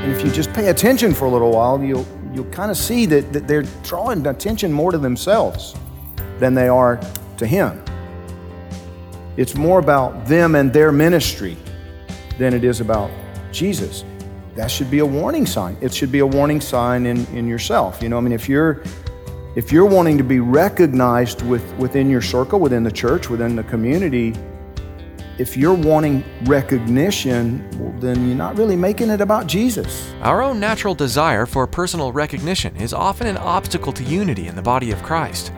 And if you just pay attention for a little while, you'll, you'll kind of see that, that they're drawing attention more to themselves than they are to Him. It's more about them and their ministry than it is about Jesus. That should be a warning sign. It should be a warning sign in, in yourself. You know, I mean, if you're if you're wanting to be recognized with, within your circle, within the church, within the community, if you're wanting recognition, well, then you're not really making it about Jesus. Our own natural desire for personal recognition is often an obstacle to unity in the body of Christ.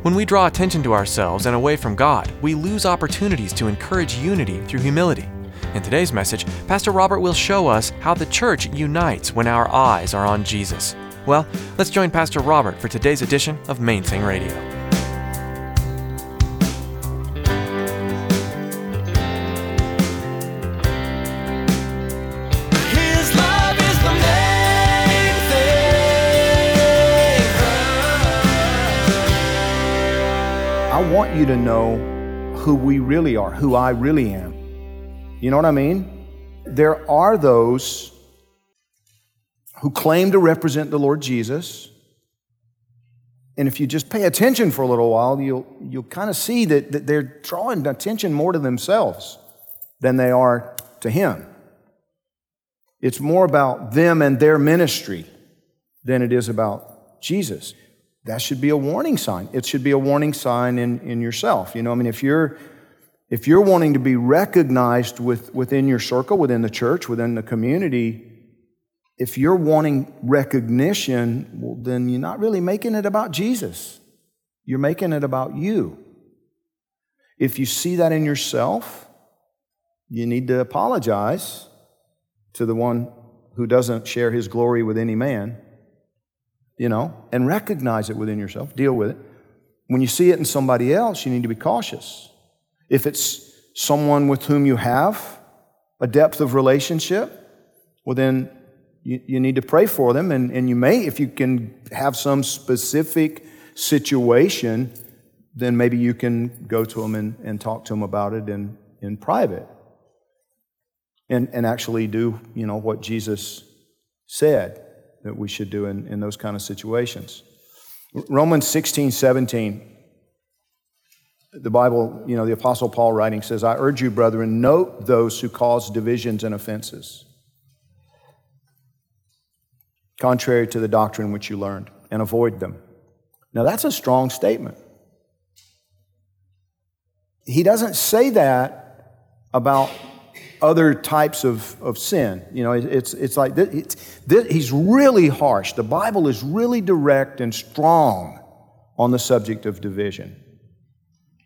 When we draw attention to ourselves and away from God, we lose opportunities to encourage unity through humility. In today's message, Pastor Robert will show us how the church unites when our eyes are on Jesus. Well, let's join Pastor Robert for today's edition of Main Thing Radio. Want you to know who we really are, who I really am. You know what I mean? There are those who claim to represent the Lord Jesus. And if you just pay attention for a little while, you'll, you'll kind of see that, that they're drawing attention more to themselves than they are to Him. It's more about them and their ministry than it is about Jesus. That should be a warning sign. It should be a warning sign in, in yourself. You know, I mean, if you're if you're wanting to be recognized with, within your circle, within the church, within the community, if you're wanting recognition, well, then you're not really making it about Jesus. You're making it about you. If you see that in yourself, you need to apologize to the one who doesn't share his glory with any man, you know, and recognize it within yourself, deal with it. When you see it in somebody else, you need to be cautious. If it's someone with whom you have a depth of relationship, well, then you, you need to pray for them. And, and you may, if you can have some specific situation, then maybe you can go to them and, and talk to them about it in, in private and, and actually do, you know, what Jesus said that we should do in, in those kind of situations. Romans 16, 17 the Bible, you know, the Apostle Paul writing says, I urge you, brethren, note those who cause divisions and offenses, contrary to the doctrine which you learned, and avoid them. Now, that's a strong statement. He doesn't say that about other types of, of sin. You know, it's, it's like this, it's, this, he's really harsh. The Bible is really direct and strong on the subject of division.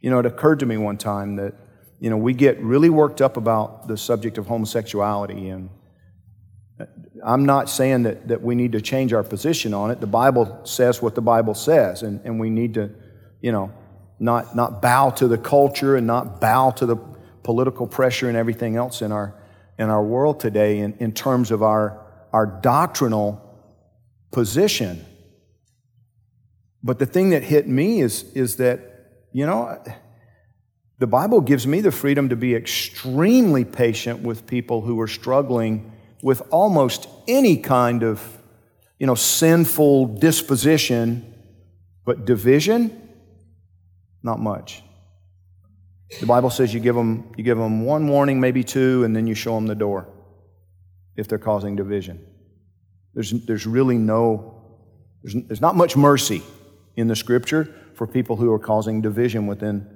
You know, it occurred to me one time that, you know, we get really worked up about the subject of homosexuality. And uh, I'm not saying that, that we need to change our position on it. The Bible says what the Bible says, and, and we need to, you know, not, not bow to the culture and not bow to the political pressure and everything else in our, in our world today in, in terms of our, our doctrinal position. But the thing that hit me is, is that you know, the Bible gives me the freedom to be extremely patient with people who are struggling with almost any kind of, you know, sinful disposition, but division, not much. The Bible says you give them, you give them one warning, maybe two, and then you show them the door if they're causing division. There's, there's really no, there's, there's not much mercy in the scripture for people who are causing division within,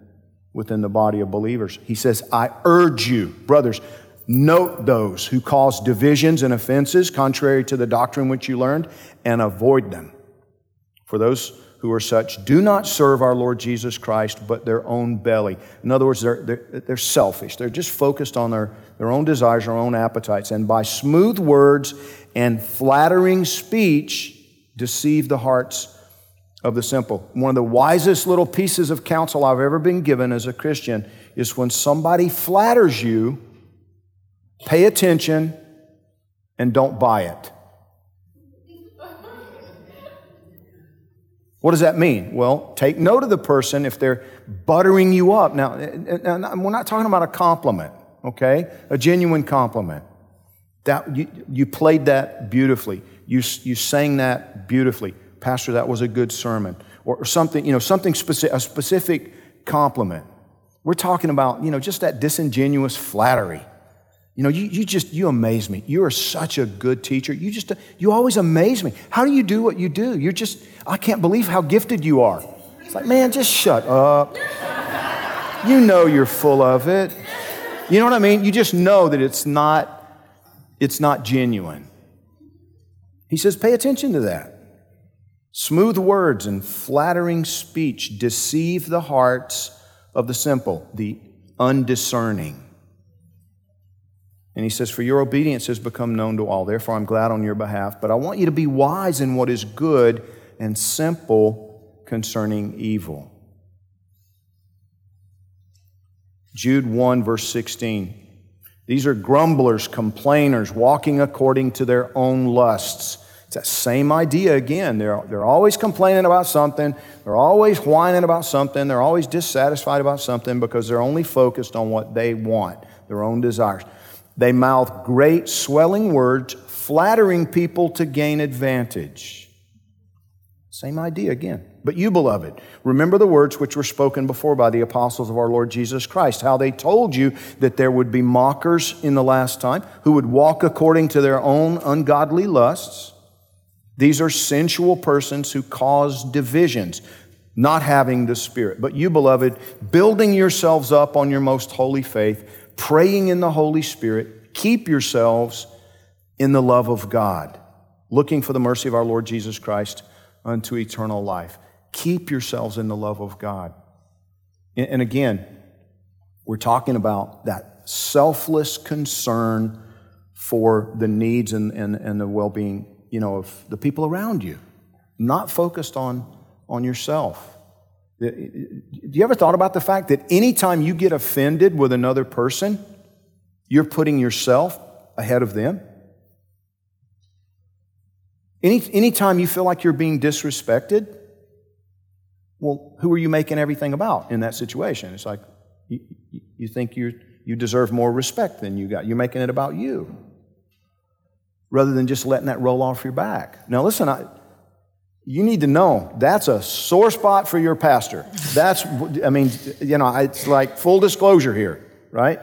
within the body of believers. He says, I urge you, brothers, Note those who cause divisions and offenses contrary to the doctrine which you learned, and avoid them. For those who are such do not serve our Lord Jesus Christ, but their own belly. In other words, they're, they're, they're selfish. They're just focused on their, their own desires, their own appetites. And by smooth words and flattering speech, deceive the hearts of the simple. One of the wisest little pieces of counsel I've ever been given as a Christian is when somebody flatters you, pay attention and don't buy it. What does that mean? Well, take note of the person if they're buttering you up. Now, eh, eh, eh, we're not talking about a compliment, okay? A genuine compliment. That you, you played that beautifully. You, you sang that beautifully. Pastor, that was a good sermon. Or, or something, you know, something specific, a specific compliment. We're talking about, you know, just that disingenuous flattery. You know, you, you just, you amaze me. You are such a good teacher. You just, you always amaze me. How do you do what you do? You're just, I can't believe how gifted you are. It's like, man, just shut up. You know you're full of it. You know what I mean? You just know that it's not, it's not genuine. He says, pay attention to that. Smooth words and flattering speech deceive the hearts of the simple, the undiscerning. And he says, For your obedience has become known to all. Therefore, I'm glad on your behalf. But I want you to be wise in what is good and simple concerning evil. Jude 1, verse 16. These are grumblers, complainers, walking according to their own lusts. It's that same idea again. They're, they're always complaining about something. They're always whining about something. They're always dissatisfied about something because they're only focused on what they want, their own desires. They mouth great swelling words, flattering people to gain advantage. Same idea again. But you, beloved, remember the words which were spoken before by the apostles of our Lord Jesus Christ, how they told you that there would be mockers in the last time who would walk according to their own ungodly lusts. These are sensual persons who cause divisions, not having the Spirit. But you, beloved, building yourselves up on your most holy faith, praying in the Holy Spirit, keep yourselves in the love of God, looking for the mercy of our Lord Jesus Christ unto eternal life. Keep yourselves in the love of God. And again, we're talking about that selfless concern for the needs and, and, and the well being you know, of the people around you, not focused on, on yourself. Uh, do you ever thought about the fact that anytime you get offended with another person, you're putting yourself ahead of them? Any, anytime you feel like you're being disrespected, well, who are you making everything about in that situation? It's like you, you think you you deserve more respect than you got. You're making it about you rather than just letting that roll off your back. Now, listen, I, you need to know that's a sore spot for your pastor. That's, I mean, you know, it's like full disclosure here, right?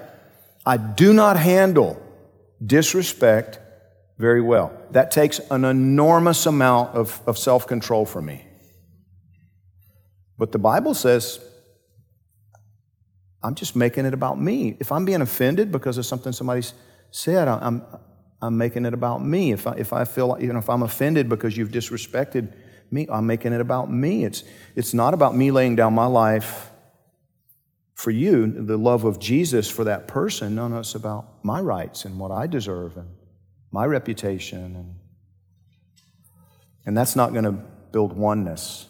I do not handle disrespect very well. That takes an enormous amount of, of self control for me. But the Bible says, I'm just making it about me. If I'm being offended because of something somebody said, I'm, I'm making it about me. If I, if I feel like, you know, if I'm offended because you've disrespected me. I'm making it about me. It's, it's not about me laying down my life for you, the love of Jesus for that person. No, no, it's about my rights and what I deserve and my reputation. And, and that's not going to build oneness.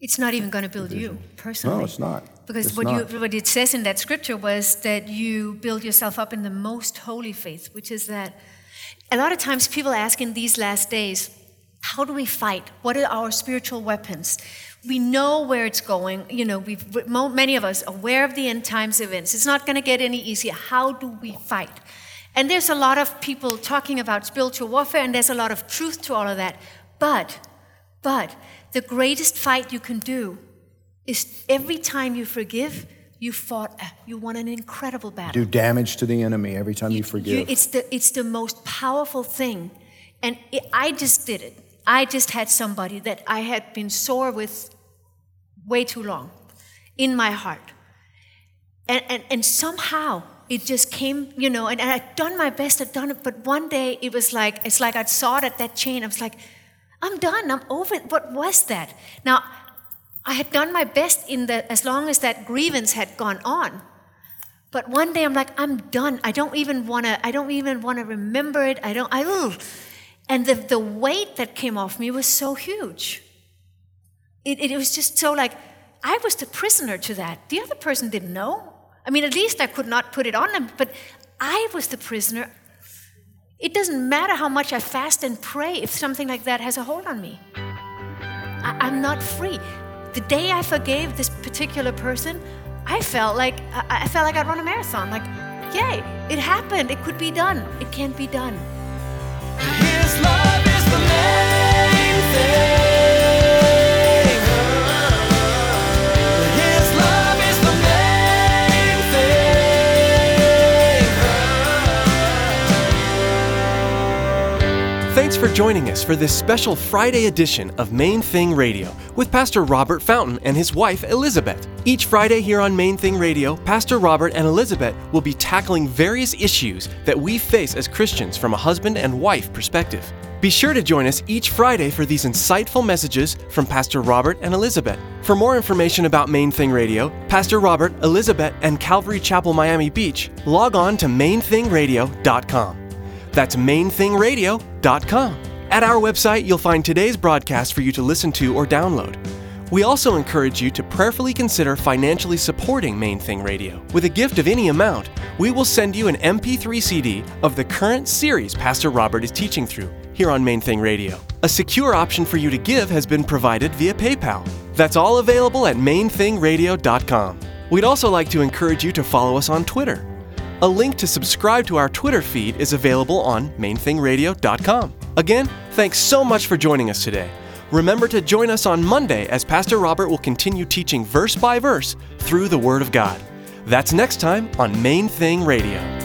It's not even going to build you personally. No, it's not. Because It's what, not. you, what it says in that scripture was that you build yourself up in the most holy faith, which is that a lot of times people ask in these last days, how do we fight? What are our spiritual weapons? We know where it's going. You know, we've many of us aware of the end times events. It's not going to get any easier. How do we fight? And there's a lot of people talking about spiritual warfare, and there's a lot of truth to all of that. But, but the greatest fight you can do is every time you forgive, you fought, you won an incredible battle. Do damage to the enemy every time you, forgive. it's, the, it's the most powerful thing. And it, I just did it. I just had somebody that I had been sore with way too long in my heart. And, and, and somehow it just came, you know, and, and I'd done my best, I'd done it, but one day it was like, it's like I'd sawed at that chain. I was like, I'm done, I'm over it. What was that? Now, I had done my best in the, as long as that grievance had gone on. But one day I'm like, I'm done. I don't even want to, I don't even want to remember it. I don't, I, ugh. And the, the weight that came off me was so huge. It, it, was just so like, I was the prisoner to that. The other person didn't know. I mean, at least I could not put it on them, but I was the prisoner. It doesn't matter how much I fast and pray if something like that has a hold on me. I, I'm not free. The day I forgave this particular person, I felt like I, I felt like I'd run a marathon. Like, yay, it happened. It could be done. It can't be done. Main for joining us for this special Friday edition of Main Thing Radio with Pastor Robert Fountain and his wife Elizabeth. Each Friday here on Main Thing Radio, Pastor Robert and Elizabeth will be tackling various issues that we face as Christians from a husband and wife perspective. Be sure to join us each Friday for these insightful messages from Pastor Robert and Elizabeth. For more information about Main Thing Radio, Pastor Robert, Elizabeth, and Calvary Chapel Miami Beach, log on to mainthingradio.com. That's mainthingradio.com. At our website, you'll find today's broadcast for you to listen to or download. We also encourage you to prayerfully consider financially supporting Main Thing Radio. With a gift of any amount, we will send you an MP3 CD of the current series Pastor Robert is teaching through here on Main Thing Radio. A secure option for you to give has been provided via PayPal. That's all available at mainthingradio.com. We'd also like to encourage you to follow us on Twitter. A link to subscribe to our Twitter feed is available on mainthingradio.com. Again, thanks so much for joining us today. Remember to join us on Monday as Pastor Robert will continue teaching verse by verse through the Word of God. That's next time on Main Thing Radio.